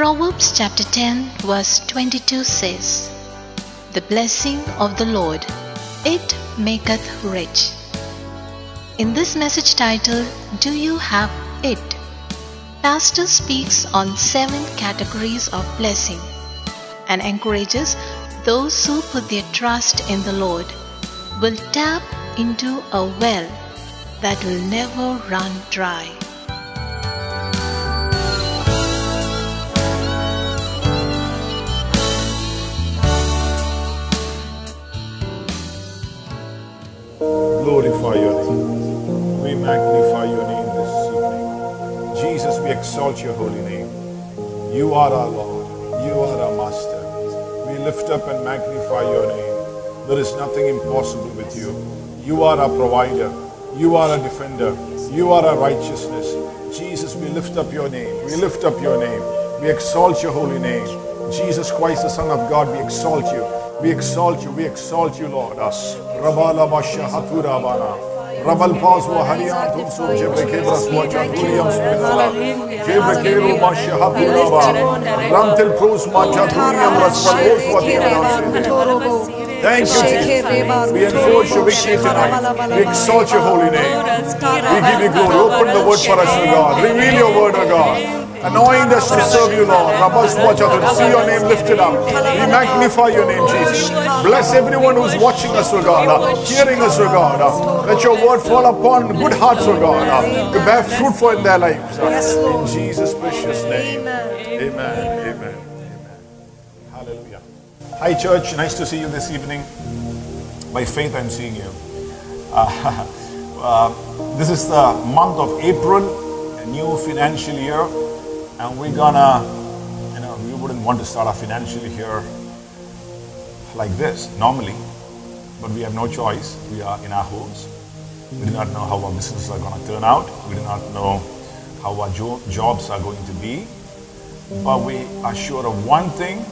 Proverbs chapter 10, verse 22 says, The blessing of the Lord, it maketh rich. In this message title, Do You Have It? Pastor speaks on seven categories of blessing and encourages those who put their trust in the Lord will tap into a well that will never run dry. Glorify your name. We magnify your name this evening. Jesus, we exalt your holy name. You are our Lord. You are our Master. We lift up and magnify your name. There is nothing impossible with you. You are our provider. You are a defender. You are our righteousness. Jesus, we lift up your name. We lift up your name. We exalt your holy name. Jesus Christ, the Son of God, we exalt you. We exalt you. We exalt you, Lord. Us. Rabala Basha Hatura Bana. Rabal Paswa Hariyan Tumsu Jebreke Braswa Chaturiyam Spinala. Jebreke Basha Hatura Bana. Ramtil Prus Macha Turiyam Raswa Oswa Thank you, Jesus. We enforce your victory tonight. We exalt your holy name. We give you glory. Open the word for us, O God. Reveal your word, O God. Anoint us to serve you, Lord. Rabas watch out and see your name lifted up. We magnify your name, Jesus. Bless everyone who's watching us, O God, uh, hearing us, O God. uh, Let your word fall upon good hearts, O God, uh, to bear fruit for in their lives. In Jesus' precious name. Amen. Amen. Amen. Hallelujah. Hi, church. Nice to see you this evening. By faith, I'm seeing you. Uh, uh, this is the month of April, a new financial year, and we're gonna, you know, we wouldn't want to start off financially here like this normally, but we have no choice. We are in our homes. We do not know how our businesses are going to turn out. We do not know how our jo- jobs are going to be. But we are sure of one thing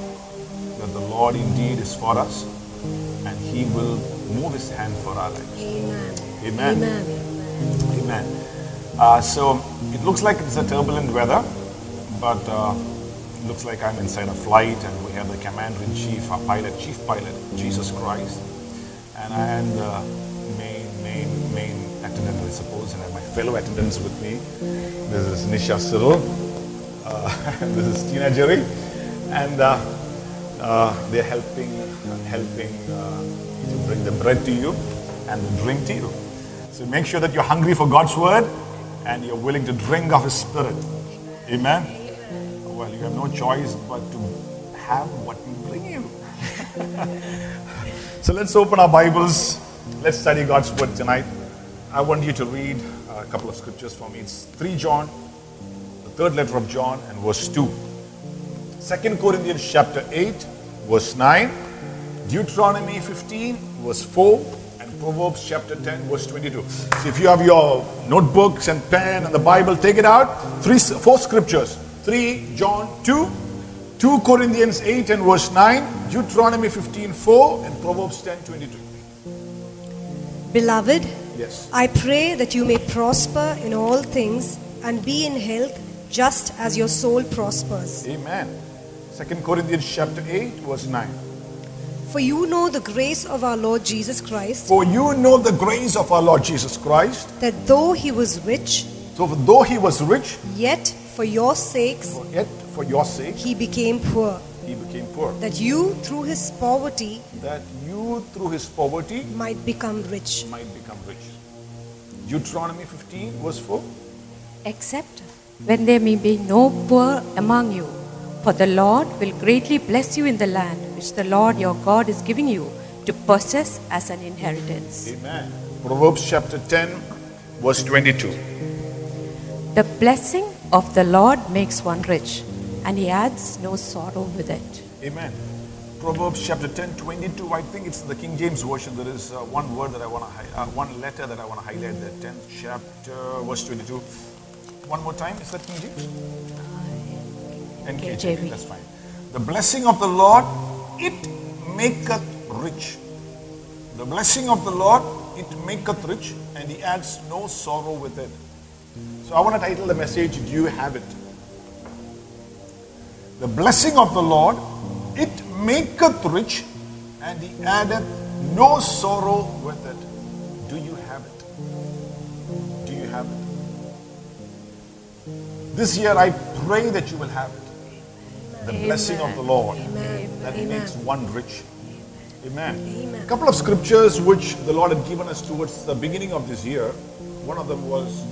that the Lord indeed is for us and He will move His hand for our lives. Amen. Amen. Uh, so it looks like it's a turbulent weather, but uh, looks like I'm inside a flight and we have the commander in chief, our pilot, chief pilot, Jesus Christ, and I am the main, main, main attendant, I suppose, and I have my fellow attendants with me. This is Nisha Cyril, uh, this is Tina Jerry, and uh, uh, they're helping, helping uh, to bring the bread to you and the drink to you. So make sure that you're hungry for God's word and you're willing to drink of His Spirit. Amen. Well, you have no choice but to have what we bring you. so let's open our Bibles. Let's study God's word tonight. I want you to read uh, a couple of scriptures for me. It's 3 John, the third letter of John, and verse 2. 2 Corinthians chapter 8, verse 9. Deuteronomy 15, verse 4. And Proverbs chapter 10, verse 22. So if you have your notebooks and pen and the Bible, take it out. Three, four scriptures. 3 John 2, 2 Corinthians 8 and verse 9, Deuteronomy 15, 4, and Proverbs 10, 22. Beloved, Yes. I pray that you may prosper in all things and be in health just as your soul prospers. Amen. 2 Corinthians chapter 8, verse 9. For you know the grace of our Lord Jesus Christ, For you know the grace of our Lord Jesus Christ, that though he was rich, so though he was rich, yet for your sakes yet for your sake he became poor, he became poor. that you through his poverty That you through his poverty might become rich. might become rich. Deuteronomy 15, verse 4. Except when there may be no poor among you, for the Lord will greatly bless you in the land which the Lord your God is giving you to possess as an inheritance. Amen. Proverbs chapter 10, verse 22. The blessing of the Lord makes one rich, and he adds no sorrow with it. Amen. Proverbs chapter 10, 22. I think it's the King James Version. There is uh, one word that I want to highlight, uh, one letter that I want to highlight. The 10th chapter, verse 22. One more time. Is that King James? NKJV. KJV. That's fine. The blessing of the Lord, it maketh rich. The blessing of the Lord, it maketh rich, and he adds no sorrow with it. So I want to title the message, Do You Have It? The blessing of the Lord, it maketh rich, and he addeth no sorrow with it. Do you have it? Do you have it? This year I pray that you will have it. The blessing of the Lord that makes one rich. Amen. Amen. A couple of scriptures which the Lord had given us towards the beginning of this year. One of them was,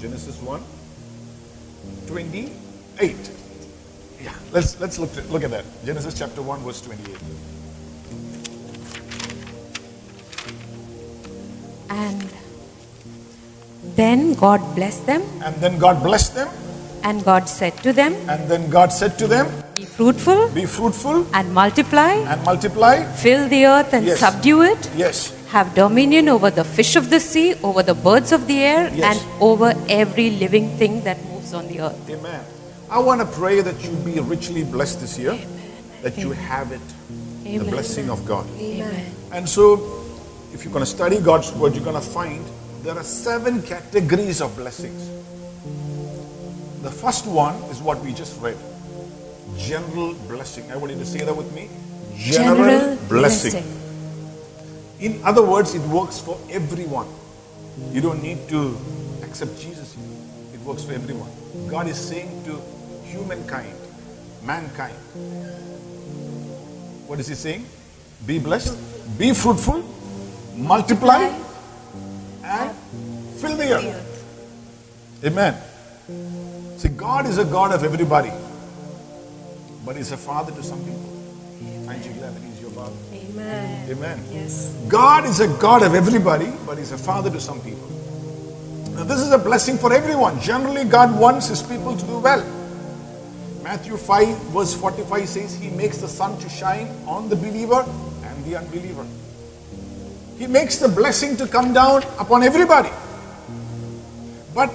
Genesis 1 28. Yeah, let's let's look at, look at that. Genesis chapter 1, verse 28. And then God blessed them, And then God blessed them, and God said to them, and then God said to them, Be fruitful Be fruitful and multiply, and multiply. fill the earth and Yes. subdue it, Yes. Have dominion over the fish of the sea, over the birds of the air, Yes. and over every living thing that moves on the earth. Amen. I want to pray that you be richly blessed this year, that you have it, the blessing of God. Amen. And so, if you're going to study God's word, you're going to find there are seven categories of blessings. The first one is what we just read general blessing. I want you to say that with me. General blessing. In other words, it works for everyone. You don't need to accept Jesus. It works for everyone. God is saying to humankind, mankind, what is He saying? Be blessed, be fruitful, multiply, and fill the earth. Amen. See, God is a God of everybody, but He's a father to some people. Aren't you glad that He's your father? Amen. Amen. Yes. God is a God of everybody, but He's a father to some people. Now, this is a blessing for everyone. Generally, God wants His people to do well. Matthew 5, verse 45 says, He makes the sun to shine on the believer and the unbeliever. He makes the blessing to come down upon everybody. But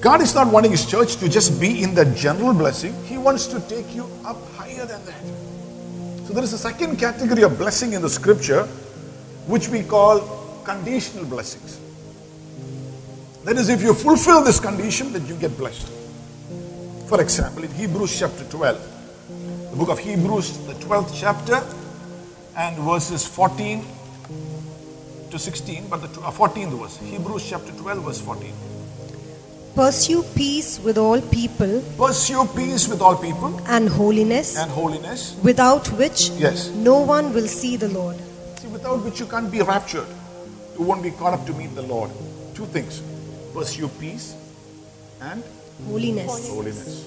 God is not wanting His church to just be in the general blessing, He wants to take you up higher than that. So there is a second category of blessing in the scripture which we call conditional blessings. That is, if you fulfill this condition, then you get blessed. For example, in Hebrews chapter 12, the book of Hebrews, the 12th chapter, and verses 14 to 16, but the uh, 14th verse. Hebrews chapter 12, verse 14. Pursue peace with all people Pursue peace with all people and holiness, and holiness, without which Yes. no one will see the Lord. See, without which you can't be raptured. You won't be caught up to meet the Lord. Two things pursue peace and Holiness. holiness.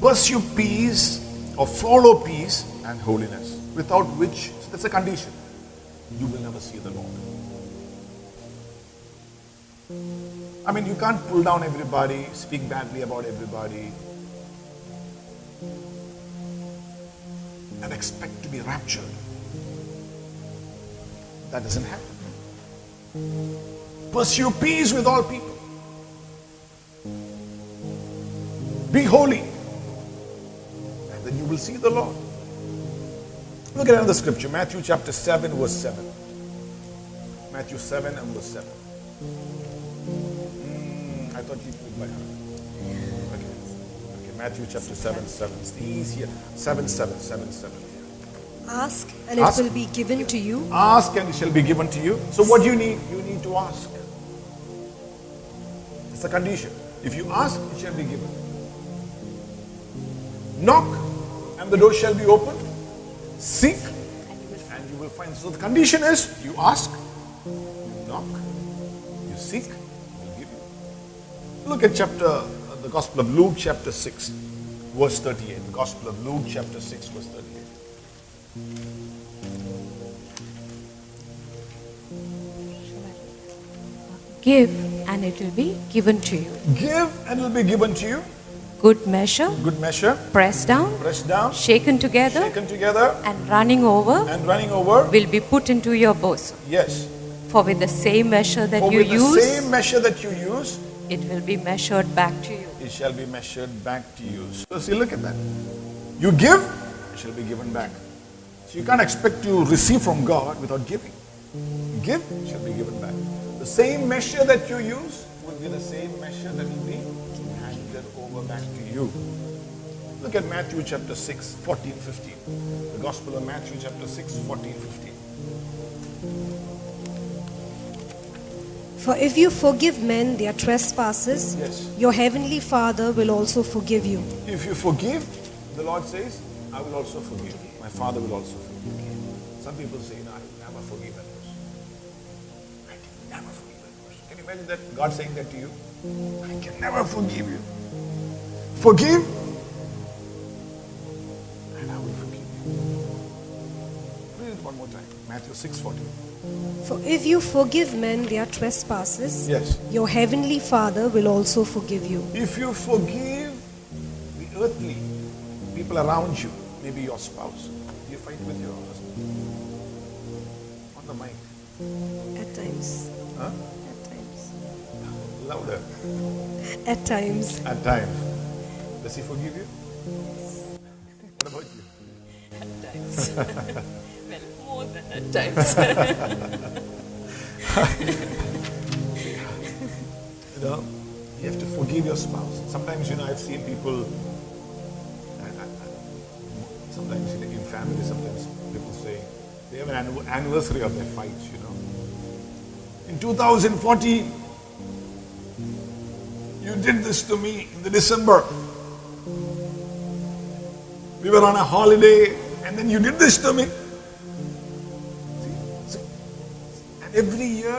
Pursue peace or follow peace and holiness, without which, so that's a condition, you will never see the Lord. I mean, you can't pull down everybody, speak badly about everybody, and expect to be raptured. That doesn't happen. Pursue peace with all people. Be holy. And then you will see the Lord. Look at another scripture, Matthew chapter 7, verse 7. Matthew 7 and verse 7. Thought you by heart. Okay. Okay, Matthew chapter 7, 7. It's the easier. 7, 7, 7, 7. Ask and it Ask. will be given to you. Ask and it shall be given to you. So what do you need? You need to ask. It's a condition. If you ask, it shall be given. Knock and the door shall be opened. Seek and you will find. So the condition is you ask, you knock, you seek, will give you. Look at chapter, uh, the Gospel of Luke, chapter 6, verse 38. Gospel of Luke, chapter 6, verse 38. Give, and it will be given to you. Give and it will be given to you. Good measure, Good measure, pressed down, pressed down, shaken together, shaken together, and running over, and running over. will be put into your bosom. Yes. For with the same measure that For you with the use, same measure that you use, it will be measured back to you. it shall be measured back to you. So see, look at that. You give, it shall be given back. So you can't expect to receive from God without giving. Give, shall be given back. The same measure that you use will be the same measure that will be handed over back to you. Look at Matthew chapter 6, 14, 15. The Gospel of Matthew chapter 6, 14, 15. For if you forgive men their trespasses, Yes. your heavenly Father will also forgive you. If you forgive, the Lord says, I will also forgive. You. My Father will also forgive. You. Some people say, no, I will never forgive that person. I can never forgive that person. Can you imagine that? God saying that to you? I can never forgive you. Forgive, one more time. Matthew 6 14. For if you forgive men their trespasses, Yes. your heavenly Father will also forgive you. If you forgive the earthly people around you, maybe your spouse, you fight with your husband on the mic. At times. Huh? At times. Louder. At times. At times. Does he forgive you? Yes. What about you? At times. well, more than at times. You know, you have to forgive your spouse. Sometimes, you know, I've seen people, sometimes in, in family, sometimes people say they have an anniversary of their fights, you know. In 2040, you did this to me in the December. We were on a holiday, and then you did this to me.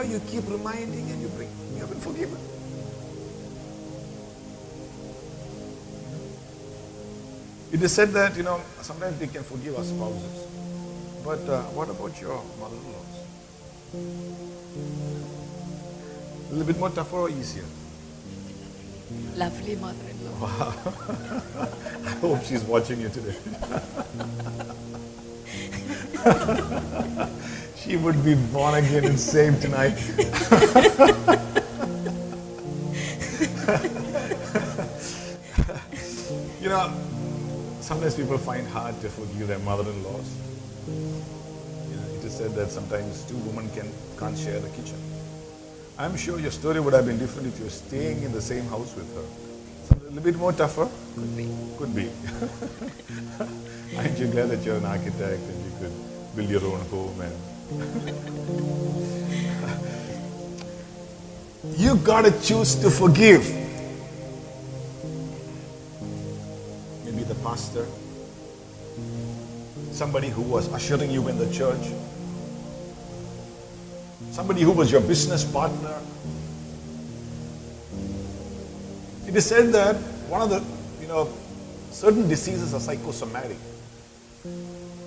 You keep reminding and you bring, you have been forgiven. It is said that, you know, sometimes we can forgive our spouses. But uh, what about your mother in laws? A little bit more tougher or easier? Lovely mother-in-law. Wow. I hope she's watching you today. she would be born again and saved tonight. you know, sometimes people find hard to forgive their mother-in-laws. You know, it is said that sometimes two women can can't share the kitchen. I'm sure your story would have been different if you're staying in the same house with her. So a little bit more tougher? Could be. Could be. Aren't you glad that you're an architect and you could build your own home and you gotta choose to forgive. Maybe the pastor, somebody who was ushering you in the church, somebody who was your business partner. It is said that one of the, you know, certain diseases are psychosomatic.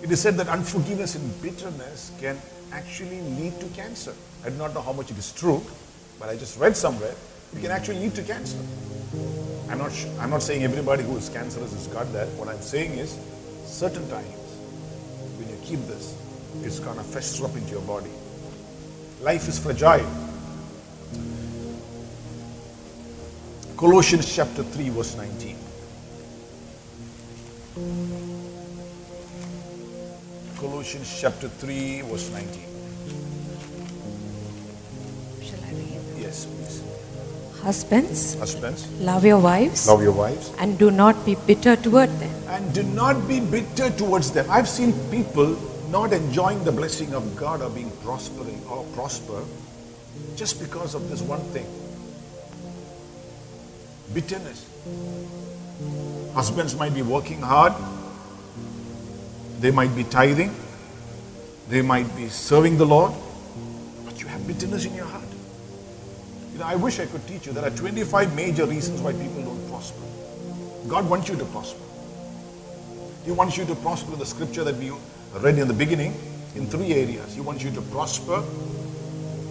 It is said that unforgiveness and bitterness can actually lead to cancer. I do not know how much it is true, but I just read somewhere it can actually lead to cancer. I'm not, sh- I'm not saying everybody who is cancerous has got that. What I'm saying is, certain times when you keep this, it's gonna fester up into your body. Life is fragile. Colossians chapter 3, verse 19. Colossians chapter 3, verse 19. Shall I read? Yes, please. Husbands, Husbands, love your wives love your wives and do not be bitter toward them. and do not be bitter towards them. I've seen people not enjoying the blessing of God or being prospering or prosper just because of this one thing bitterness. Husbands might be working hard, they might be tithing, they might be serving the Lord, but you have bitterness in your heart. You know, I wish I could teach you. There are 25 major reasons why people don't prosper. God wants you to prosper. He wants you to prosper the scripture that we read in the beginning in three areas. He wants you to prosper,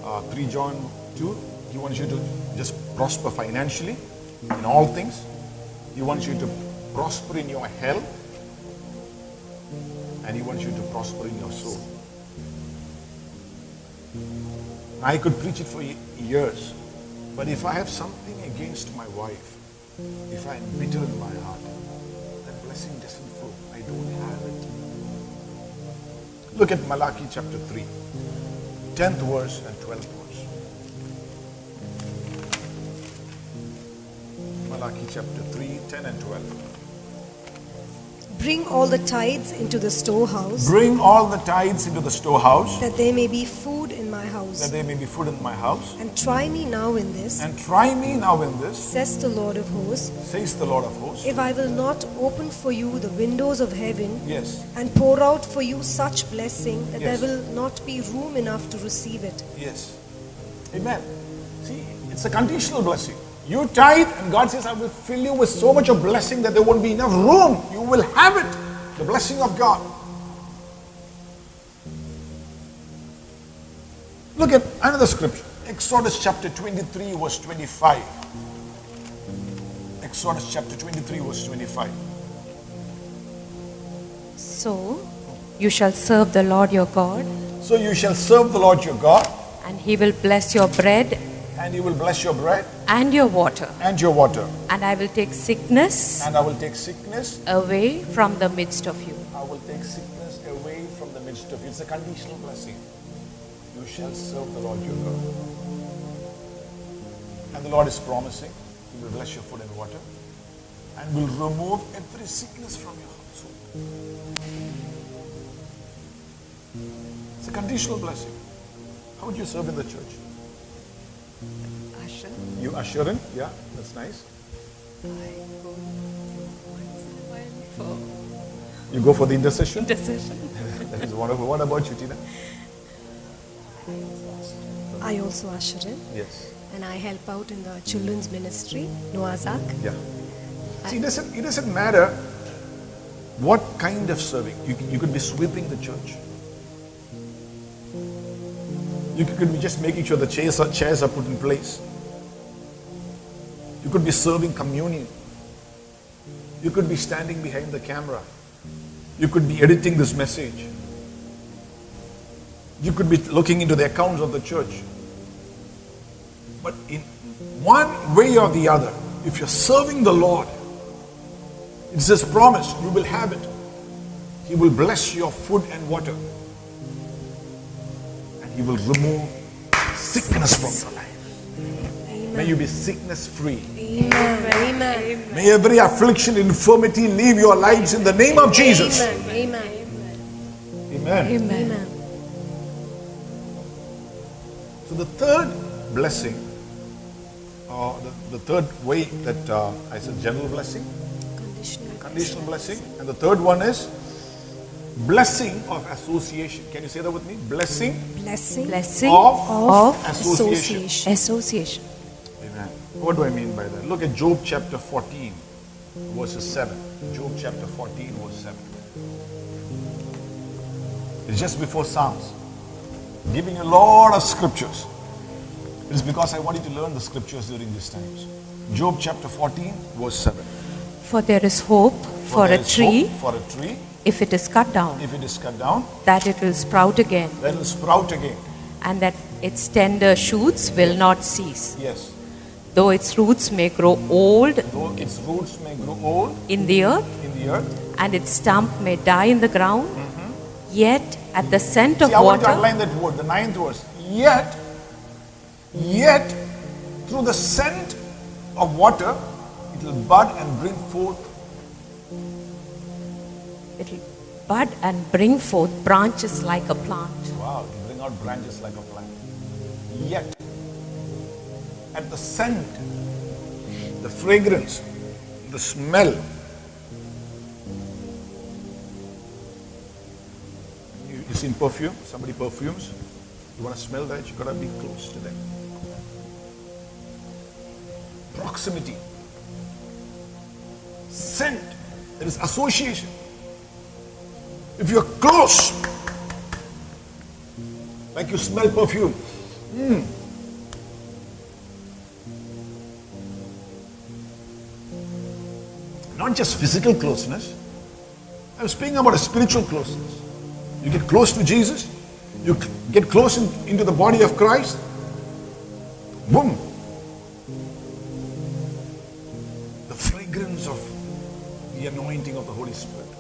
uh, 3 John 2. He wants you to just prosper financially in all things. He wants you to prosper in your health. And He wants you to prosper in your soul. I could preach it for years. But if I have something against my wife, if I am bitter in my heart, that blessing doesn't flow. I don't have it. Look at Malachi chapter 3, 10th verse and 12th verse. Malachi chapter 3, 10 and 12. Bring all the tithes into the storehouse, Bring all the tithes into the storehouse, that there may be food in my house. that there may be food in my house. And try me now in this, And try me now in this, says the Lord of hosts, says the Lord of hosts. if I will not open for you the windows of heaven Yes, and pour out for you such blessing that Yes. there will not be room enough to receive it. yes. Amen. See, it's a conditional blessing. You tithe, and God says, I will fill you with so much of blessing that there won't be enough room. You will have it. The blessing of God. Look at another scripture. Exodus chapter 23, verse 25. Exodus chapter 23, verse 25. So you shall serve the Lord your God, So you shall serve the Lord your God, and he will bless your bread and you will bless your bread and your water. and your water. And I will take sickness And I will take sickness away from the midst of you. I will take sickness away from the midst of you. It's a conditional blessing. You shall serve the Lord your God. And the Lord is promising, He will bless your food and water and will remove every sickness from your household. It's a conditional blessing. How would you serve in the church? Usher, You in? Yeah, that's nice. I go once in a while for You go for the intercession? Intercession. that is wonderful. What about you, Tina? I also usher in Yes. and I help out in the children's ministry, Noah's Ark. Yeah. See, it doesn't, it doesn't matter what kind of serving. You, you could be sweeping the church. You could be just making sure the chairs are, chairs are put in place. You could be serving communion. You could be standing behind the camera. You could be editing this message. You could be looking into the accounts of the church. But in one way or the other, if you're serving the Lord, it's His promise, you will have it. He will bless your food and water. And He will remove sickness from your life. May you be sickness free. Amen. Amen. May every affliction, infirmity leave your lives in the name of Jesus. Amen. Amen. Amen. Amen. So the third blessing, or the, the third way that uh, I said general blessing, Conditional. conditional blessing, and the third one is blessing of association. Can you say that with me? Blessing Blessing Blessing of, of association. association. association. Amen. What do I mean by that? Look at Job chapter 14, verses 7. Job chapter 14, verse 7. It's just before Psalms. Giving you a lot of scriptures. It is because I want you to learn the scriptures during these times. Job chapter 14, verse 7. For there is hope for there a tree hope For a tree, if it is cut down, if it is cut down, that it will sprout again, then it will sprout again. and that its tender shoots will not cease. Yes. Though its roots may grow old Though its roots may grow old in the earth, in the earth. and its stump may die in the ground, mm-hmm. yet at the scent of See, I want to water, that word, the ninth verse. Yet, yet, through the scent of water, it will bud and bring forth. It will bud and bring forth branches like a plant. Wow, bring out branches like a plant. Yet, at the scent, the fragrance, the smell, you, you seen perfume? Somebody perfumes? You want to smell that? You gotta be close to them. Proximity, scent, there is association. If you're close, like you smell perfume. Mm. Not just physical closeness. I'm speaking about a spiritual closeness. You get close to Jesus, you get close in- into the body of Christ. Boom. The fragrance of the anointing of the Holy Spirit.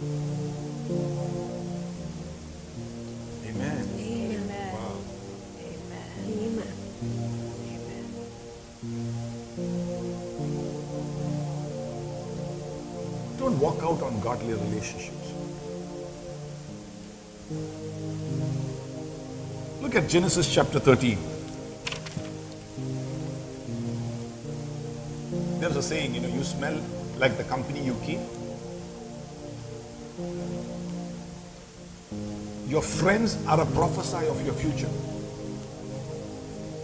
Amen. Amen. Wow. Amen. Amen. Don't walk out on godly relationships. Look at Genesis chapter 13. There's a saying, you know, you smell like the company you keep. Your friends are a prophecy of your future.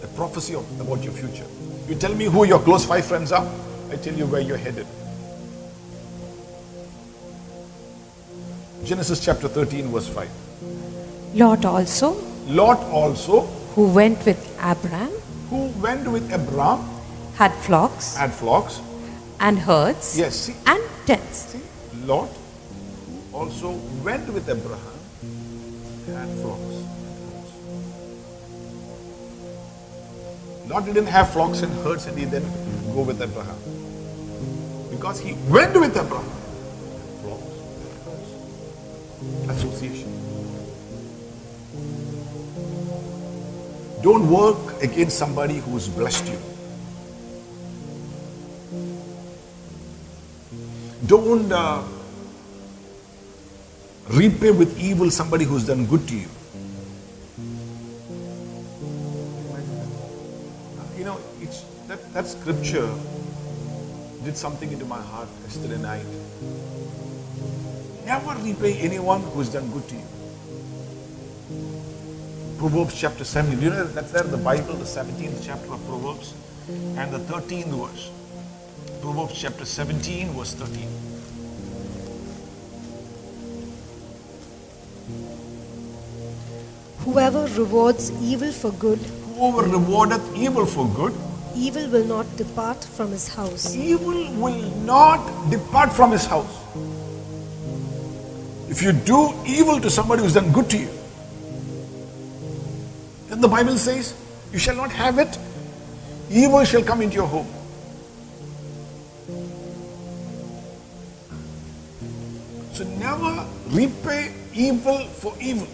A prophecy of, about your future. You tell me who your close five friends are, I tell you where you're headed. Genesis chapter 13, verse 5. Lot also, Lot also, who went with Abram, who went with Abraham, had flocks had flocks. and herds Yes, see, and tents. see, Lot also went with Abraham, flocks. Lot didn't have flocks and herds and he then go with Abraham. Because he went with Abraham. Flocks. Association. Don't work against somebody who's blessed you. Don't uh, repay with evil somebody who's done good to you. You know, it's that, that scripture did something into my heart yesterday night. Never repay anyone who's done good to you. Proverbs chapter 17. You know that's there in the Bible, the 17th chapter of Proverbs, and the 13th verse. Proverbs chapter 17, verse 13. Whoever rewards evil for good, Whoever rewardeth evil for good, evil will not depart from his house. evil will not depart from his house. If you do evil to somebody who's done good to you, then the Bible says, You shall not have it, evil shall come into your home. So never repay evil for evil.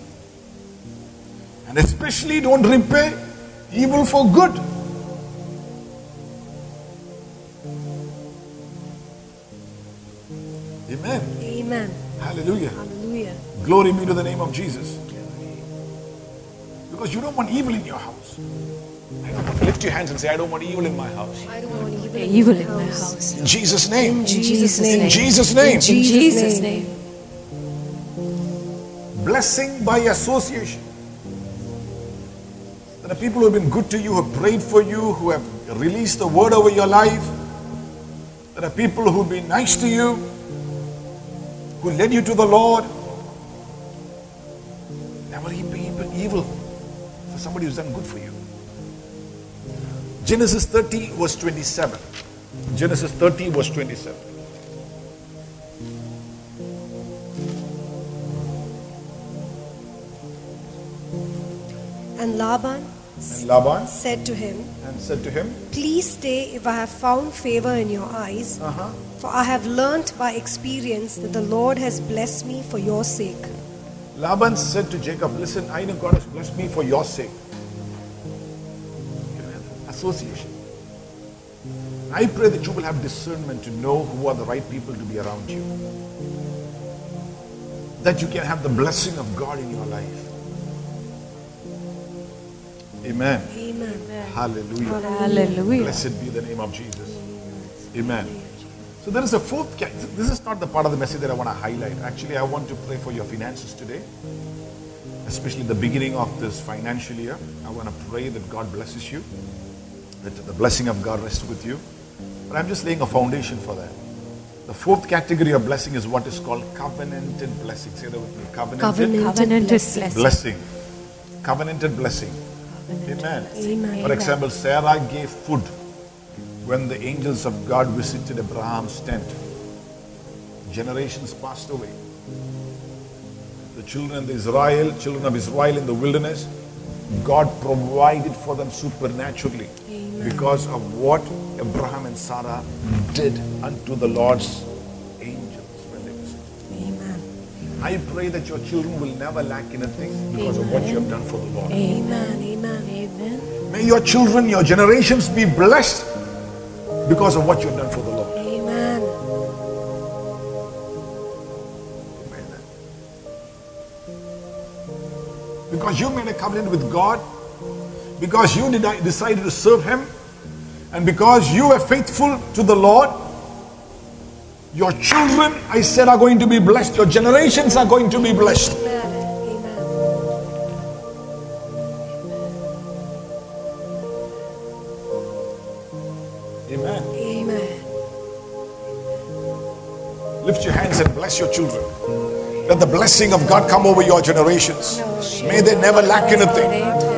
And especially don't repay evil for good. Amen. Amen. Hallelujah. Hallelujah. Glory be to the name of Jesus. Because you don't want evil in your house. I don't want, to lift your hands and say, I don't want evil in my house. I don't want evil, Evil in in my my house. house. In Jesus' name. In Jesus' name. In name. Jesus' name. In In Jesus' Jesus' name. name. Blessing by association. Are people who have been good to you, who have prayed for you, who have released the word over your life. There are people who've been nice to you, who led you to the Lord. Never evil- evil for somebody who's done good for you. Genesis 30, verse 27. Genesis 30, verse 27. And Laban And Laban said to him, and said to him, Please stay if I have found favor in your eyes, Uh-huh. for I have learnt by experience that the Lord has blessed me for your sake. Laban said to Jacob, Listen, I know God has blessed me for your sake. Association. I pray that you will have discernment to know who are the right people to be around you. That you can have the blessing of God in your life. Amen. Amen. Hallelujah. Hallelujah. Blessed be the name of Jesus. Amen. So there is a fourth. ca- This is not the part of the message that I want to highlight. Actually, I want to pray for your finances today, especially the beginning of this financial year. I want to pray that God blesses you, that the blessing of God rests with you. But I'm just laying a foundation for that. The fourth category of blessing is what is called covenanted blessing. Say that with me. Covenanted, Covenant. Covenanted blessing. blessing. blessing. Covenanted blessing. Amen. Amen. For example, Sarah gave food when the angels of God visited Abraham's tent. Generations passed away. The children of Israel, children of Israel in the wilderness, God provided for them supernaturally because of what Abraham and Sarah did unto the Lord's angels when they visited. Amen. I pray that your children will never lack anything because of what you have done for the Lord. Amen. Amen. Amen. May your children, your generations be blessed because of what you've done for the Lord. Amen. Amen. Because you made a covenant with God, because you decided to serve Him, and because you were faithful to the Lord, your children, I said, are going to be blessed. Your generations are going to be blessed. Amen. Bless your children. Let the blessing of God come over your generations. May they never lack anything.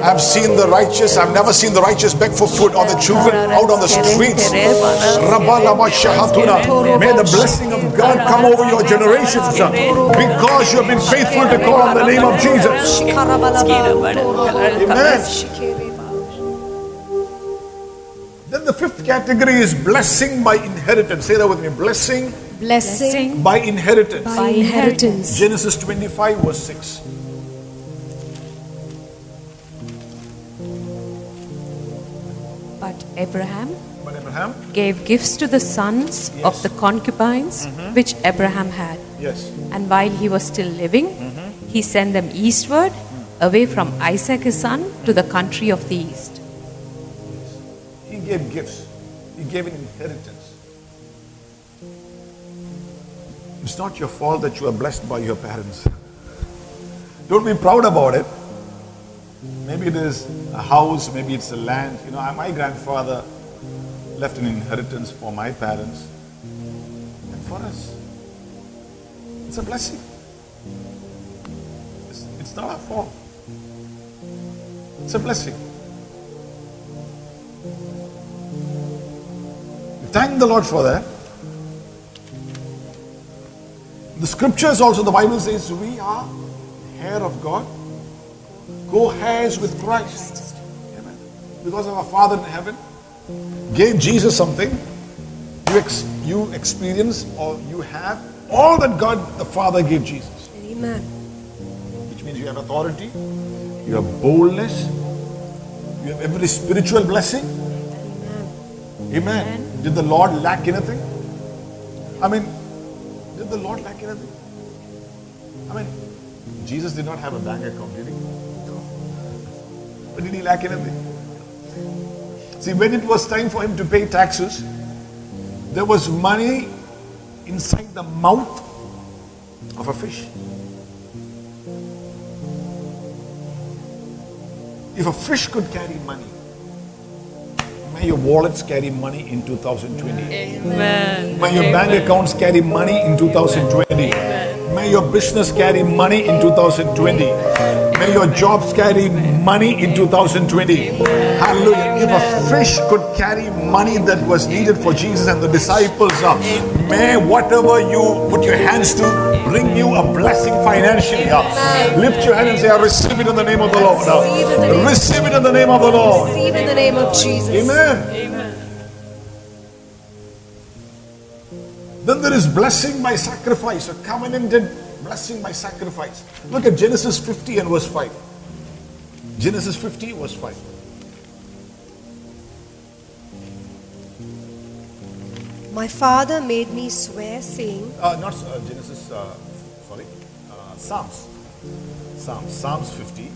I've seen the righteous, I've never seen the righteous beg for food or the children out on the streets. May the blessing of God come over your generations because you have been faithful to call on the name of Jesus. Amen. Then the fifth category is blessing by inheritance. Say that with me. Blessing Blessing by inheritance. by inheritance. Genesis 25, verse 6. But Abraham But Abraham, gave gifts to the sons of the concubines mm-hmm. which Abraham had. yes. And while he was still living, mm-hmm. he sent them eastward, mm. away from Isaac his son, to the country of the east. He gave gifts, he gave an inheritance. It's not your fault that you are blessed by your parents. Don't be proud about it. Maybe it is a house, maybe it's a land. You know, my grandfather left an inheritance for my parents and for us. It's a blessing. It's, it's not our fault. It's a blessing. Thank the Lord for that. The scriptures also, the Bible says, we are hair of God, co heirs with Christ. Amen. Because of our Father in heaven gave Jesus something, you, ex- you experience or you have all that God the Father gave Jesus, Amen. which means you have authority, you have boldness, you have every spiritual blessing. Amen. Amen. Did the Lord lack anything? I mean, the Lord lack anything? I mean, Jesus did not have a bank account, did he? But did he lack anything? See, when it was time for him to pay taxes, there was money inside the mouth of a fish. If a fish could carry money, may your wallets carry money in 2020. Amen. May your bank accounts carry money in 2020. May your business carry money in 2020. May your jobs carry money in 2020. Hallelujah. If a fish could carry money that was needed for Jesus and the disciples, uh, may whatever you put your hands to bring you a blessing financially. uh. Lift your hand and say, I receive it in the name of the Lord. uh. Receive it in the name of the Lord. Receive it in the name of Jesus. Amen. Then is blessing by sacrifice, a covenanted blessing by sacrifice. Look at Genesis 50 and verse 5. Genesis 50, verse 5. My father made me swear, saying, Uh, not uh, Genesis, uh, sorry, uh, Psalms. Psalms, Psalms 50,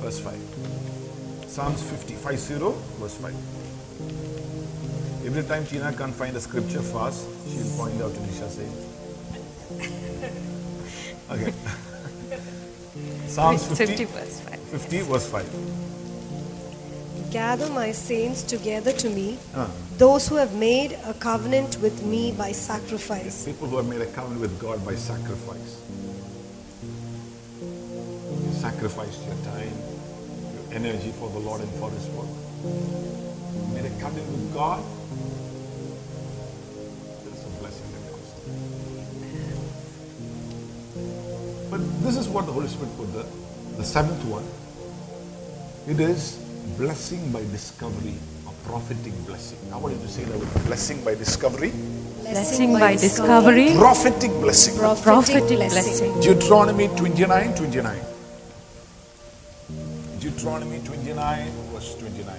verse 5. Psalms 50, 50, verse 5. Every time Tina can't find a scripture fast, she'll point out to Nisha saying, Okay. Psalms 50, 50 verse 5. 50, verse 5. Gather my saints together to me, Ah. those who have made a covenant with me by sacrifice. People who have made a covenant with God by sacrifice. You sacrificed your time, your energy for the Lord and for His work. You made a covenant with God. But this is what the Holy Spirit put there. The seventh one. It is blessing by discovery, a prophetic blessing. I want you to say that with blessing by discovery. Blessing by discovery, Prophetic blessing. prophetic blessing. Deuteronomy 29 29. Deuteronomy 29, verse 29.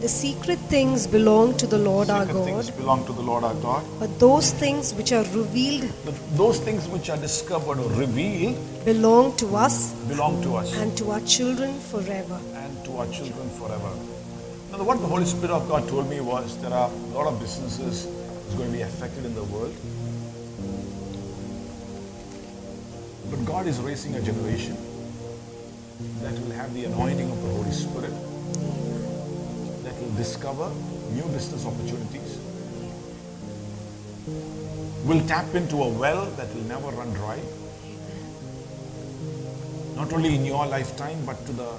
The secret things belong to the Lord our Secret things God, belong to the Lord our God. but those things which are revealed But those things which are discovered or revealed belong to us belong to us and to our children forever. and to our children forever. Now, what the Holy Spirit of God told me was there are a lot of businesses is going to be affected in the world. But God is raising a generation that will have the anointing of the Holy Spirit, will discover new business opportunities, will tap into a well that will never run dry, not only in your lifetime, but to the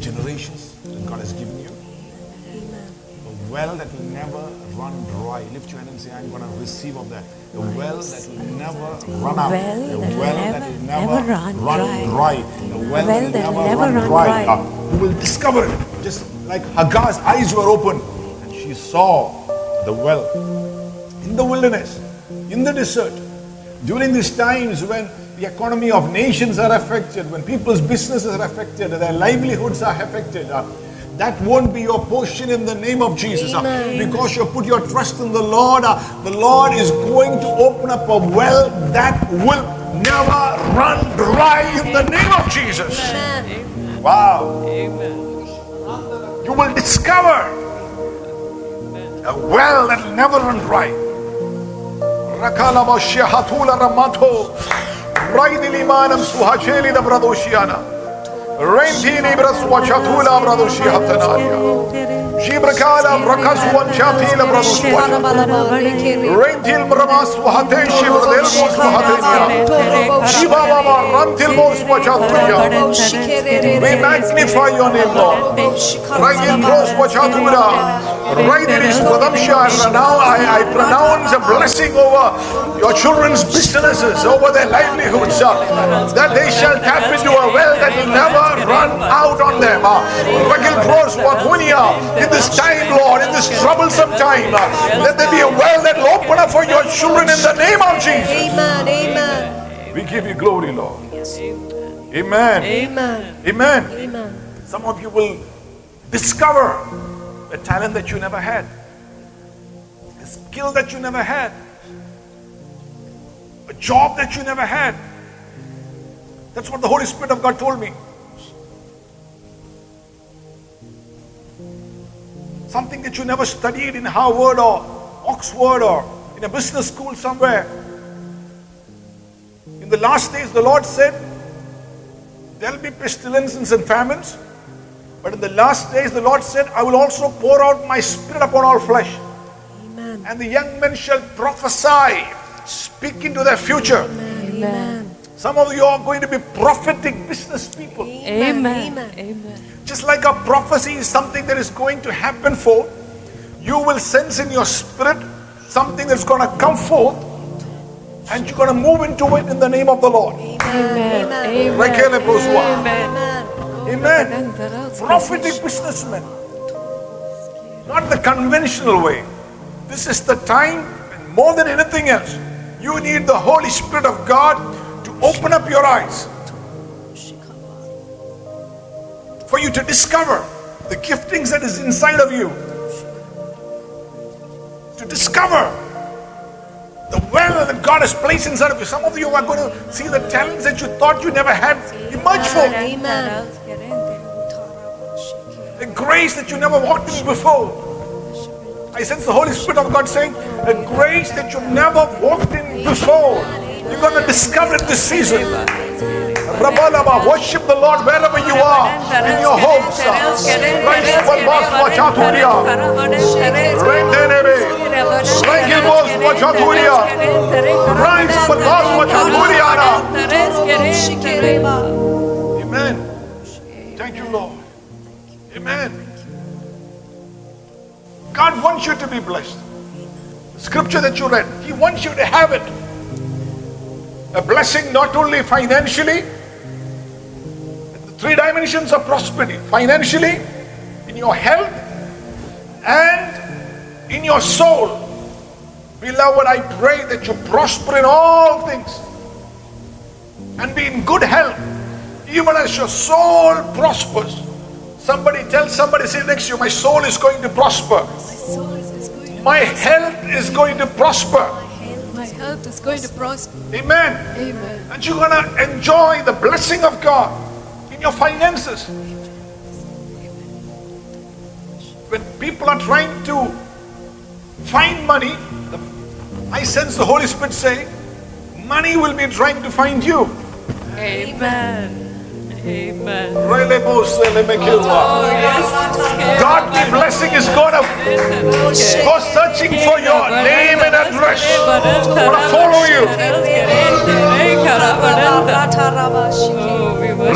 generations that God has given you. A well that will never run dry. Lift your hand and say, I'm going to receive of that. A well that will never run out. a well that will never, run dry. A well, that will never, run, dry. you will discover it. Just like Hagar's eyes were open and she saw the well in the wilderness, in the desert, during these times when the economy of nations are affected, when people's businesses are affected, their livelihoods are affected. uh, that won't be your portion in the name of Jesus. uh, because you put your trust in the Lord, uh, the Lord is going to open up a well that will never run dry in the name of Jesus. Wow. You will discover a well that never run dry. Rakalaba Shehatula Ramato Raidilimanam Suhacheli da Rendini Braswachatula Bradoshihatanaya Shibrakala Brakaswan Chatila Bradoswata Rentil Bramas Wahateshi Bradelmos Wahatenia Shibaba Rantil Mos Wachatuya We magnify your name, Lord. Raidil Bros Wachatura Raidilis Pradamsha Now I, I pronounce a blessing over your children's businesses, over their livelihoods, that they shall tap into a well that will never run out on them. In this time, Lord, in this troublesome time, let there be a well that will open up for your children in the name of Jesus. Amen. Amen. We give you glory, Lord. Amen. Amen. Amen. Amen. Some of you will discover a talent that you never had, a skill that you never had, a job that you never had. That's what the Holy Spirit of God told me. Something that you never studied in Harvard or Oxford or in a business school somewhere. In the last days, the Lord said, There'll be pestilences and famines. But in the last days, the Lord said, I will also pour out my spirit upon all flesh. Amen. And the young men shall prophesy, speak into their future. Amen. Some of you are going to be prophetic business people. Amen. Amen. Just like a prophecy is something that is going to happen forth, you will sense in your spirit something that's going to come forth, and you're going to move into it in the name of the Lord. Amen. Rekele broswa. Amen. Amen. Prophetic businessmen. Not the conventional way. This is the time, and more than anything else, you need the Holy Spirit of God to open up your eyes. For you to discover the giftings that is inside of you. To discover the well that God has placed inside of you. Some of you are going to see the talents that you thought you never had emerge forth. Amen. A grace that you never walked in before. I sense the Holy Spirit of God saying, a grace that you never walked in before. You're going to discover it this season. Rabalaba, worship the Lord wherever you are, in your homes. Amen. Thank you, Lord. Amen. God wants you to be blessed. Scripture that you read, He wants you to have it. A blessing not only financially, three dimensions of prosperity financially, in your health, and in your soul. Beloved, I pray that you prosper in all things and be in good health, even as your soul prospers. Somebody tell somebody, say next to you, my soul is going to prosper. My health is going to prosper. My health is going to prosper. Amen. Amen. And you're going to enjoy the blessing of God in your finances. When people are trying to find money, the- I sense the Holy Spirit saying, money will be trying to find you. Amen. Amen. God, Godly blessing is going to go searching for your name and address. Want to follow you. Oh,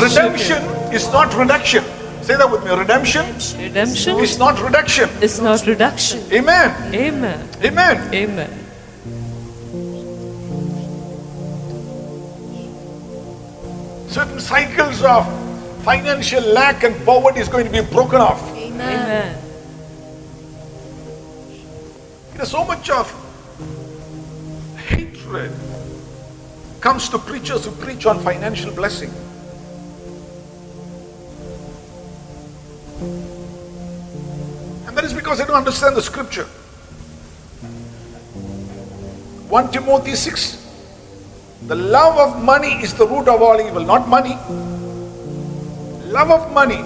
Redemption is not reduction. Say that with me. Redemption. Redemption is not reduction. It's not reduction. Amen. Amen. Amen. Amen. Certain cycles of financial lack and poverty is going to be broken off. Amen. There's so much of hatred comes to preachers who preach on financial blessing. And that is because they don't understand the scripture. 1 Timothy 6 The love of money is the root of all evil, not money. Love of money.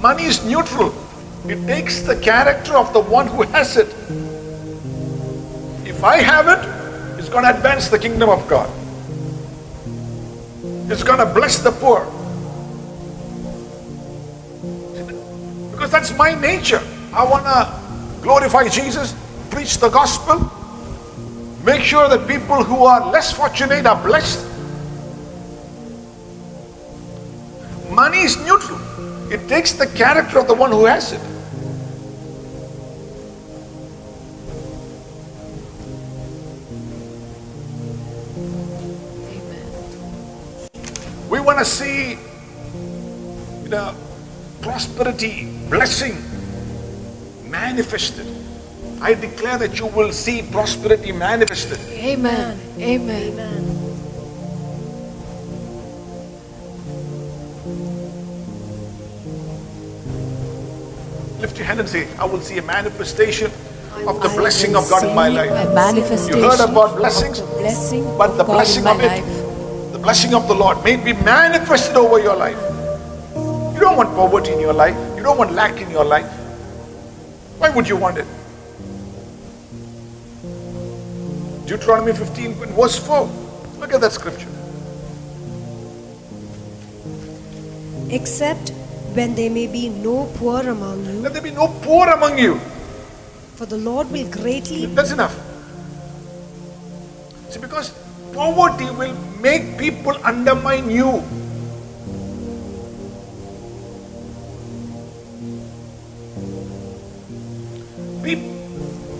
Money is neutral. It takes the character of the one who has it. If I have it, going to advance the kingdom of God. It's going to bless the poor. Because that's my nature. I want to glorify Jesus, preach the gospel, make sure that people who are less fortunate are blessed. Money is neutral. It takes the character of the one who has it. To see you know, prosperity, blessing manifested. I declare that you will see prosperity manifested. Amen. Amen. Lift your hand and say, I will see a manifestation of the I blessing of God in my life. You heard about blessings, of the blessing but the of blessing in my of it, life. Blessing of the Lord may be manifested over your life. You don't want poverty in your life. You don't want lack in your life. Why would you want it? Deuteronomy 15 verse 4. Look at that scripture. Except when there may be no poor among you, Let there be no poor among you. for the Lord will greatly That's enough. See, because poverty will make people undermine you.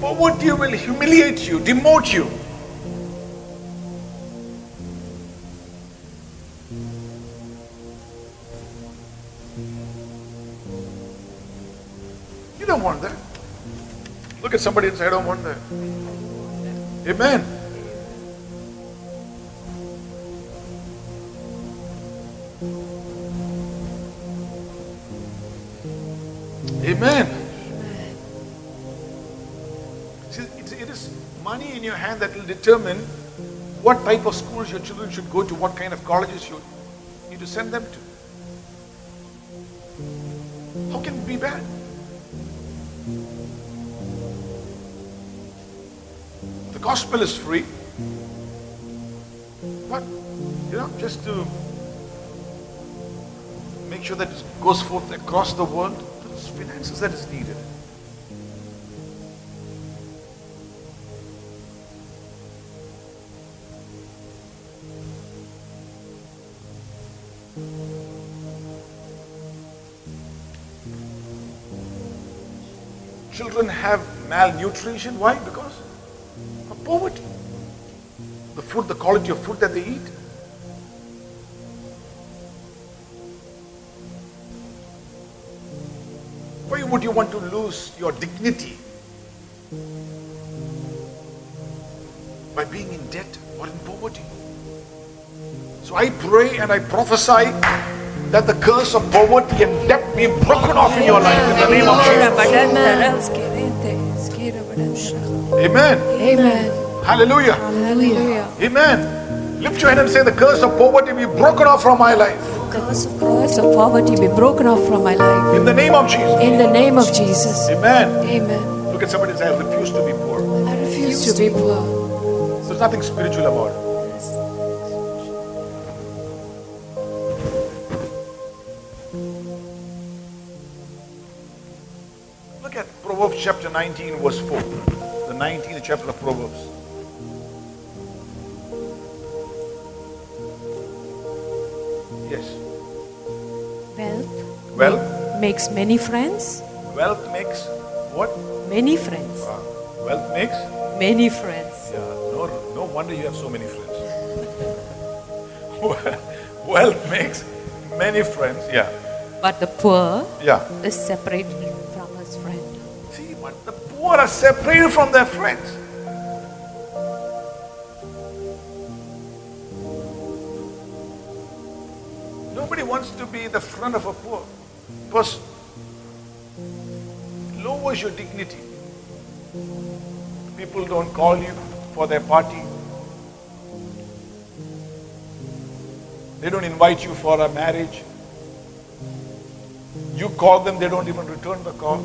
Poverty will humiliate you, demote you. You don't want that. Look at somebody and say, I don't want that. Amen. Amen. See, it is money in your hand that will determine what type of schools your children should go to, what kind of colleges you need to send them to. How can it be bad? The gospel is free. But, you know, just to make sure that it goes forth across the world, there's finances that is needed. Children have malnutrition. Why? Because of poverty. The food, the quality of food that they eat. Would you want to lose your dignity by being in debt or in poverty? So I pray and I prophesy that the curse of poverty and debt be broken off in your life in the name of Jesus. Amen. Amen. Hallelujah. Hallelujah. Amen. Lift your hand and say, The curse of poverty be broken off from my life. Curse of poverty be broken off from my life. In the name of Jesus. In the name of Jesus. Amen. Amen. Look at somebody and say, I refuse to be poor. I refuse to be poor. There's nothing spiritual about it. Look at Proverbs chapter 19, verse 4. The 19th chapter of Proverbs. Wealth makes many friends. wealth makes what? Many friends. Uh, wealth makes? Many friends. Yeah, no, no wonder you have so many friends. wealth makes many friends. Yeah, But the poor yeah. is separated from his friend. See, but the poor are separated from their friends. Nobody wants to be the friend of a poor Your dignity. People don't call you for their party. They don't invite you for a marriage. You call them, they don't even return the call.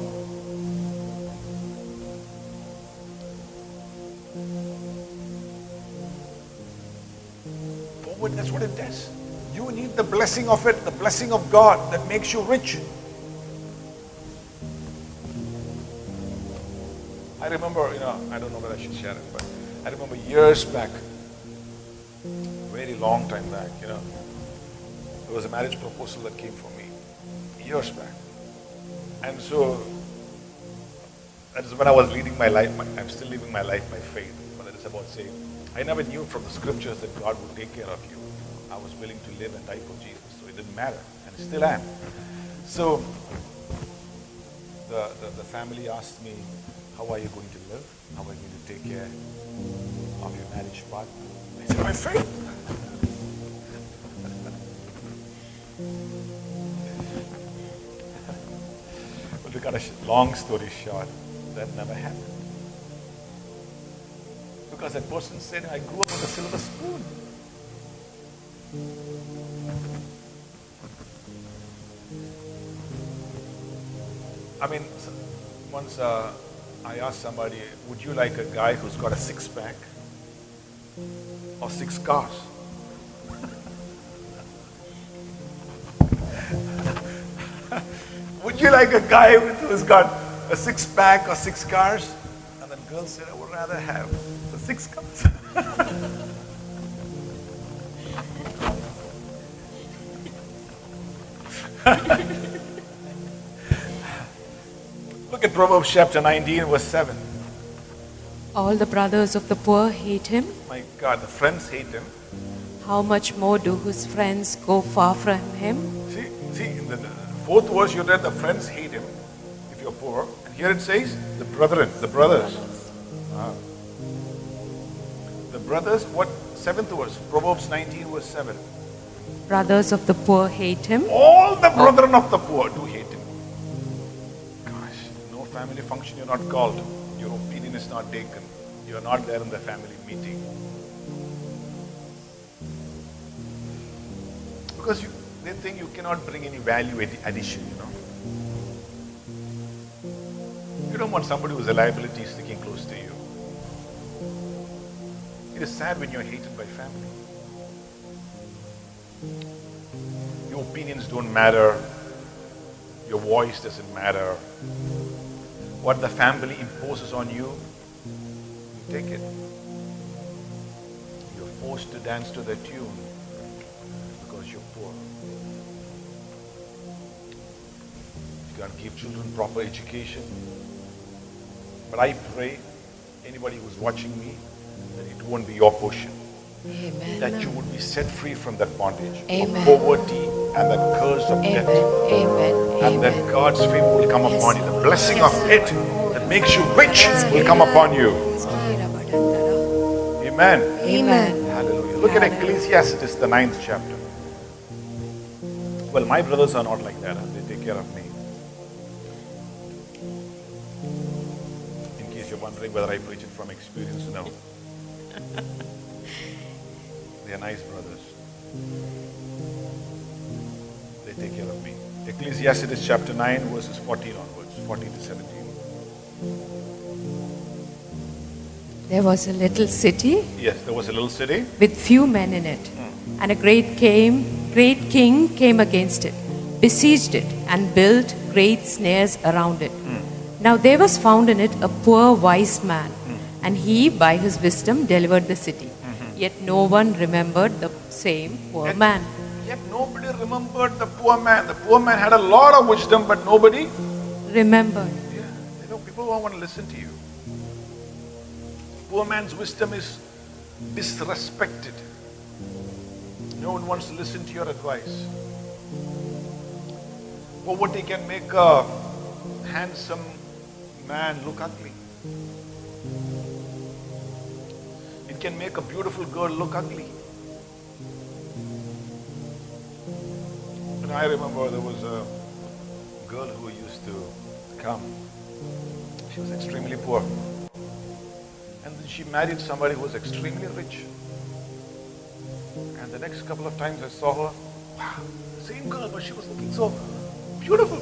Forward, that's what it does. You need the blessing of it, the blessing of God that makes you rich. I remember, you know, I don't know whether I should share it, but I remember years back, very long time back, you know, there was a marriage proposal that came for me years back. And so that is when I was leading my life. My- I'm still living my life by faith, but that is about saying, I never knew from the scriptures that God would take care of you. I was willing to live and die for Jesus, so it didn't matter, and I still am. So the, the, the family asked me, How are you going to live? How are you going to take care of your marriage partner? I By faith. Well, to cut a long story short, that never happened. Because that person said, I grew up with a silver spoon. I mean, once uh, I asked somebody, would you like a guy who's got a six pack or six cars? Would you like a guy who's got a six pack or six cars? And the girl said, I would rather have the six cars. Proverbs chapter 19, verse 7. All the brothers of the poor hate him. My God, the friends hate him. How much more do his friends go far from him? See, see, in the the fourth verse you read, the friends hate him if you're poor. And here it says, the brethren, the brothers. Ah. The brothers, what? Seventh verse, Proverbs 19, verse 7. Brothers of the poor hate him. All the brethren of the poor do hate him. Gosh, no family function, you're not called. Your opinion is not taken. You're not there in the family meeting. Because you, they think you cannot bring any value addi- addition, you know. You don't want somebody who's a liability sticking close to you. It is sad when you're hated by family. Your opinions don't matter. Your voice doesn't matter. What the family imposes on you, you take it. You're forced to dance to their tune because you're poor. You can't give children proper education. But I pray, anybody who's watching me, that it won't be your portion Amen. that you would be set free from that bondage Amen. of poverty and that curse of Amen. death. Amen. And that God's favor will come Yes, upon you. Blessing of it that makes you rich will come upon you. Amen. Amen. Hallelujah. Look at Ecclesiastes, the ninth chapter. Well, my brothers are not like that. They take care of me. In case you're wondering whether I preach it from experience, no. they are nice brothers. They take care of me. Ecclesiastes chapter 9, verses 14 onwards, 14 to 17. There was a little city Yes, there was a little city. with few men in it, hmm. and a great came, great king came against it, besieged it, and built great snares around it. Hmm. Now there was found in it a poor wise man, hmm. and he by his wisdom delivered the city. Mm-hmm. Yet no one remembered the same poor Yet- man. Yet nobody remembered the poor man. The poor man had a lot of wisdom, but nobody. Remembered. Yeah, you know, people don't want to listen to you. Poor man's wisdom is disrespected. No one wants to listen to your advice. Poverty can make a handsome man look ugly. It can make a beautiful girl look ugly. And I remember there was a girl who used to come. She was extremely poor. And then she married somebody who was extremely rich. And the next couple of times I saw her, wow, same girl, but she was looking so beautiful.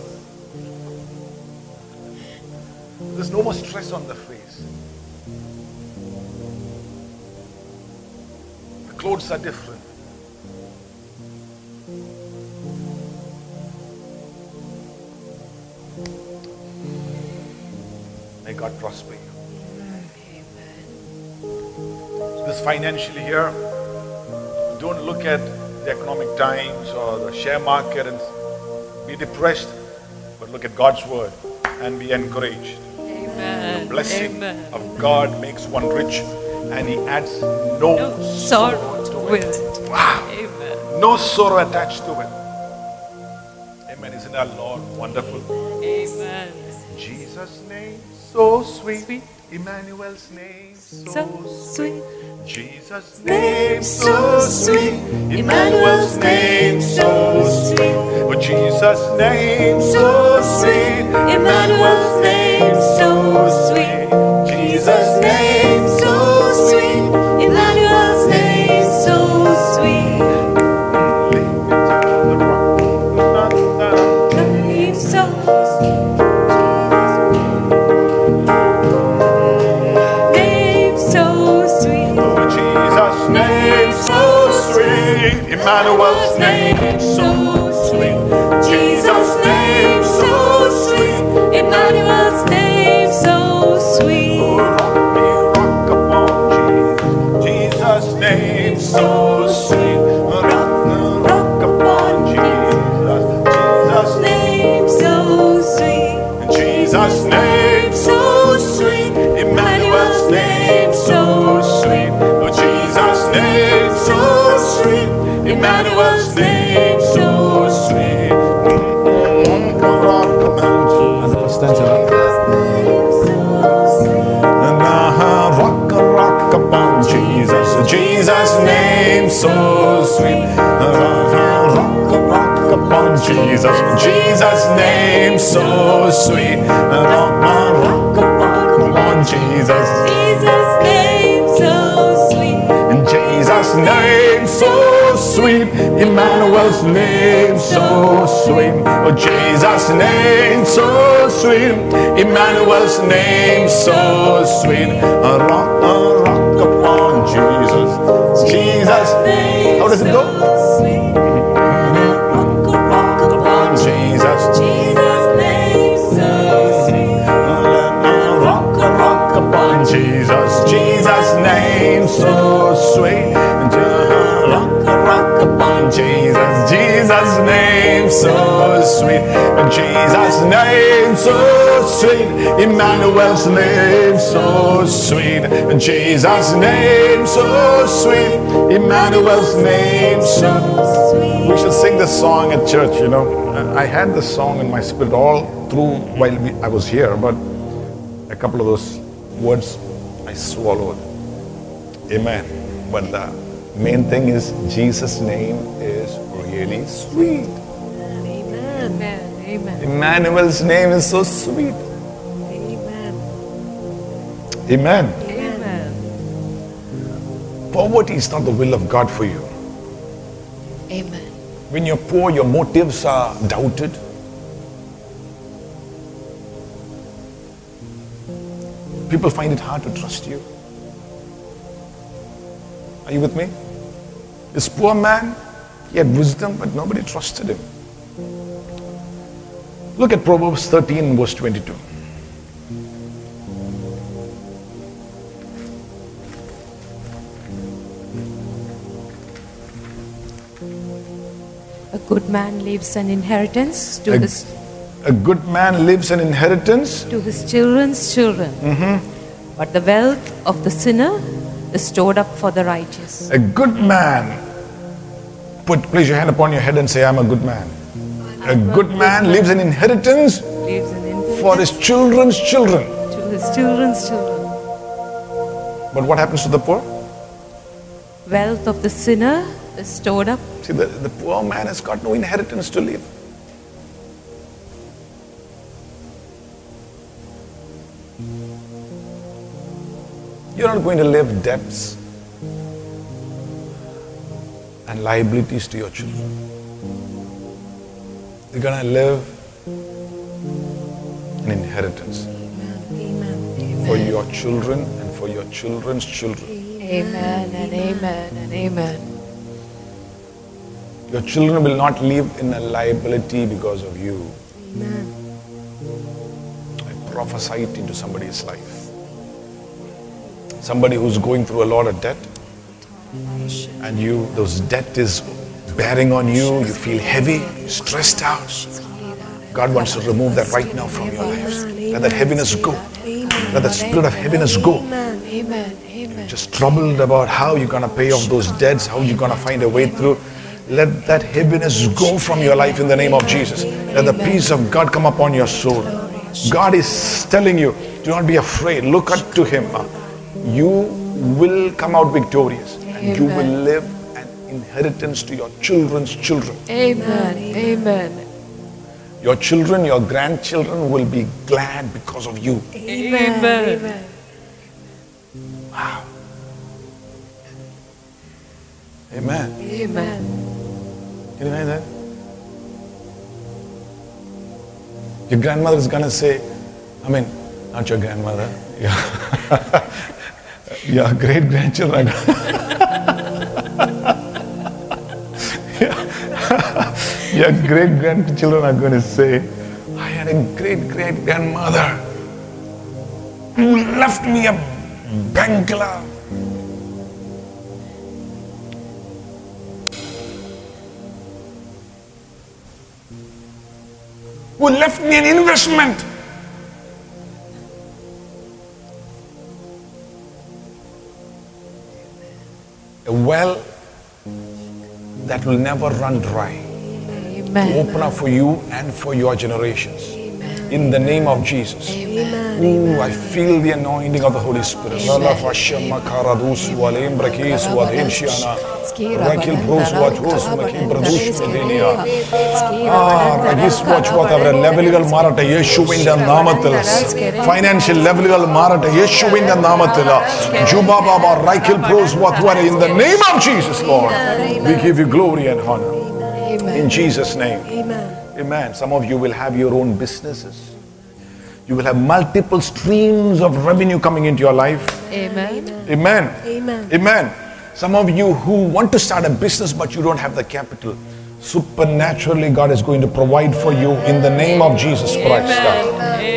There's no more stress on the face. The clothes are different. God prosper you. Amen. This financially here, don't look at the economic times or the share market and be depressed, but look at God's word and be encouraged. Amen. The blessing Amen. of God makes one rich and he adds no, No sorrow sorrow to it. it. Wow. Amen. No sorrow attached to it. Amen. Isn't our Lord wonderful? Amen. Jesus' name, so sweet. Sweet. Emmanuel's name, so, So sweet. sweet. Jesus' name, so sweet. Emmanuel's name, so sweet. Oh, Jesus' name, so sweet. Emmanuel's name, name so sweet. Rock, a rock upon Jesus. Jesus' name so sweet. Jesus' name so sweet. Emmanuel's name so sweet. Jesus' name so sweet. Emmanuel's name so Sweet. we should sing this song at church, you know. Uh, I had this song in my spirit all through while I was here, but a couple of those words I swallowed. Amen. But the main thing is Jesus' name is really sweet. Amen. Amen. Emmanuel's name is so sweet. Amen. Amen. Amen. Poverty is not the will of God for you. Amen. When you're poor, your motives are doubted. People find it hard to trust you. Are you with me? This poor man, he had wisdom, but nobody trusted him. Look at Proverbs 13, verse 22. A good man leaves an inheritance to A, his a good man leaves an inheritance to his children's children. Mm-hmm. But the wealth of the sinner is stored up for the righteous. A good man. Put place your hand upon your head and say, I'm a good man. A good man leaves an inheritance Leaves an inheritance for his children's children. to his children's children. But what happens to the poor? Wealth of the sinner is stored up. See, the, the poor man has got no inheritance to leave. You're not going to leave debts and liabilities to your children. You're going to live an inheritance Amen. for your children and for your children's children. Amen and amen and amen. Your children will not live in a liability because of you. Amen. I prophesy it into somebody's life. Somebody who's going through a lot of debt, and you, those debt is bearing on you, you feel heavy, stressed out. God wants to remove that right now from your lives. Let that heaviness go. Let that spirit of heaviness go. Amen. Just troubled about how you're going to pay off those debts, how you're going to find a way through. Let that heaviness go from your life in the name of Jesus. Let the peace of God come upon your soul. God is telling you, do not be afraid. Look up to Him. You will come out victorious and you will live an inheritance to your children's children. Amen. Amen. Your children, your grandchildren will be glad because of you. Amen. Wow. Amen. Amen. Can you imagine that? Your grandmother is gonna say, I mean, not your grandmother, your, your great grandchildren. your great grandchildren are going to say, I had a great great grandmother who left me a bank Bangla. Who left me an investment. Well that will never run dry. Amen. Open up for you and for your generations In the name of Jesus. Ooh, I feel the anointing of the Holy Spirit. Lala fasha makaradus walem brakis wadhin shiana. Rakil pros wachos makim pradush medenia. ആ റഗീസ് watch പോത്തവരെ ലെവലുകൾ മാറട്ടെ യേശുവിന്റെ നാമത്തിൽ financial ലെവലുകൾ മാറട്ടെ യേശുവിന്റെ നാമത്തിൽ ജുബാ ബാബ റൈക്കിൽ പ്രോസ് വാത്വരെ in the name of Jesus Lord we give you glory and honor in Jesus name Amen. amen some of you will have your own businesses you will have multiple streams of revenue coming into your life Amen. Amen. Amen. Amen. Some of you who want to start a business but you don't have the capital, supernaturally God is going to provide for you in the name of Jesus Christ.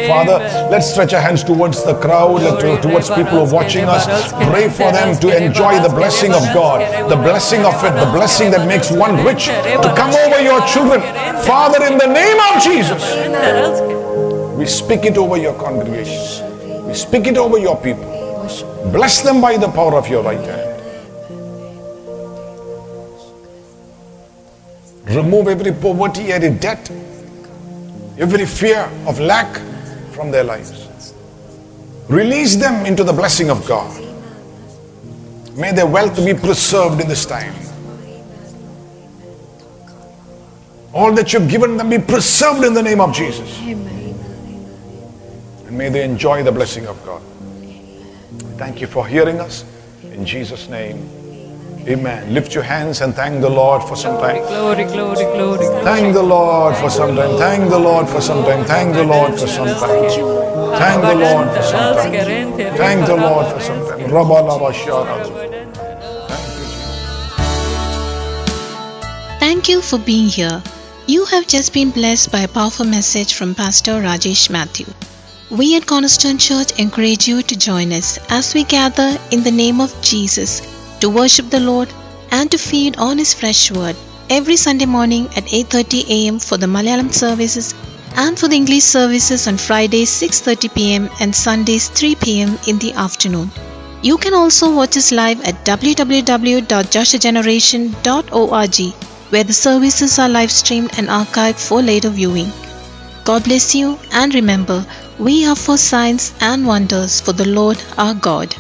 Father, let's stretch our hands towards the crowd, towards people who are watching us. Pray for them to enjoy the blessing of God, the blessing of it, the blessing that makes one rich to come over your children. Father, in the name of Jesus, we speak it over your congregation. We speak it over your people. Bless them by the power of your right hand. Remove every poverty, every debt, every fear of lack from their lives. Release them into the blessing of God. May their wealth be preserved in this time. All that you've given them be preserved in the name of Jesus. And may they enjoy the blessing of God. Thank you for hearing us. In Jesus' name, amen. Lift your hands and thank the Lord for some time. Glory, glory, glory, glory. Thank the Lord for some time. Thank the Lord for some time. Thank the Lord for some time. Thank the Lord for some time. Thank the Lord for some time. Rabalabashara. Thank you, Jesus. Thank you for being here. You have just been blessed by a powerful message from Pastor Rajesh Matthew. We at Cornerstone Church encourage you to join us as we gather in the name of Jesus to worship the Lord and to feed on his fresh word every Sunday morning at 8:30 a.m. for the Malayalam services and for the English services on Fridays 6:30 p.m. and Sundays 3 p.m. in the afternoon. You can also watch us live at www.joshageneration.org where the services are live streamed and archived for later viewing. God bless you and remember, we are for signs and wonders for the Lord our God.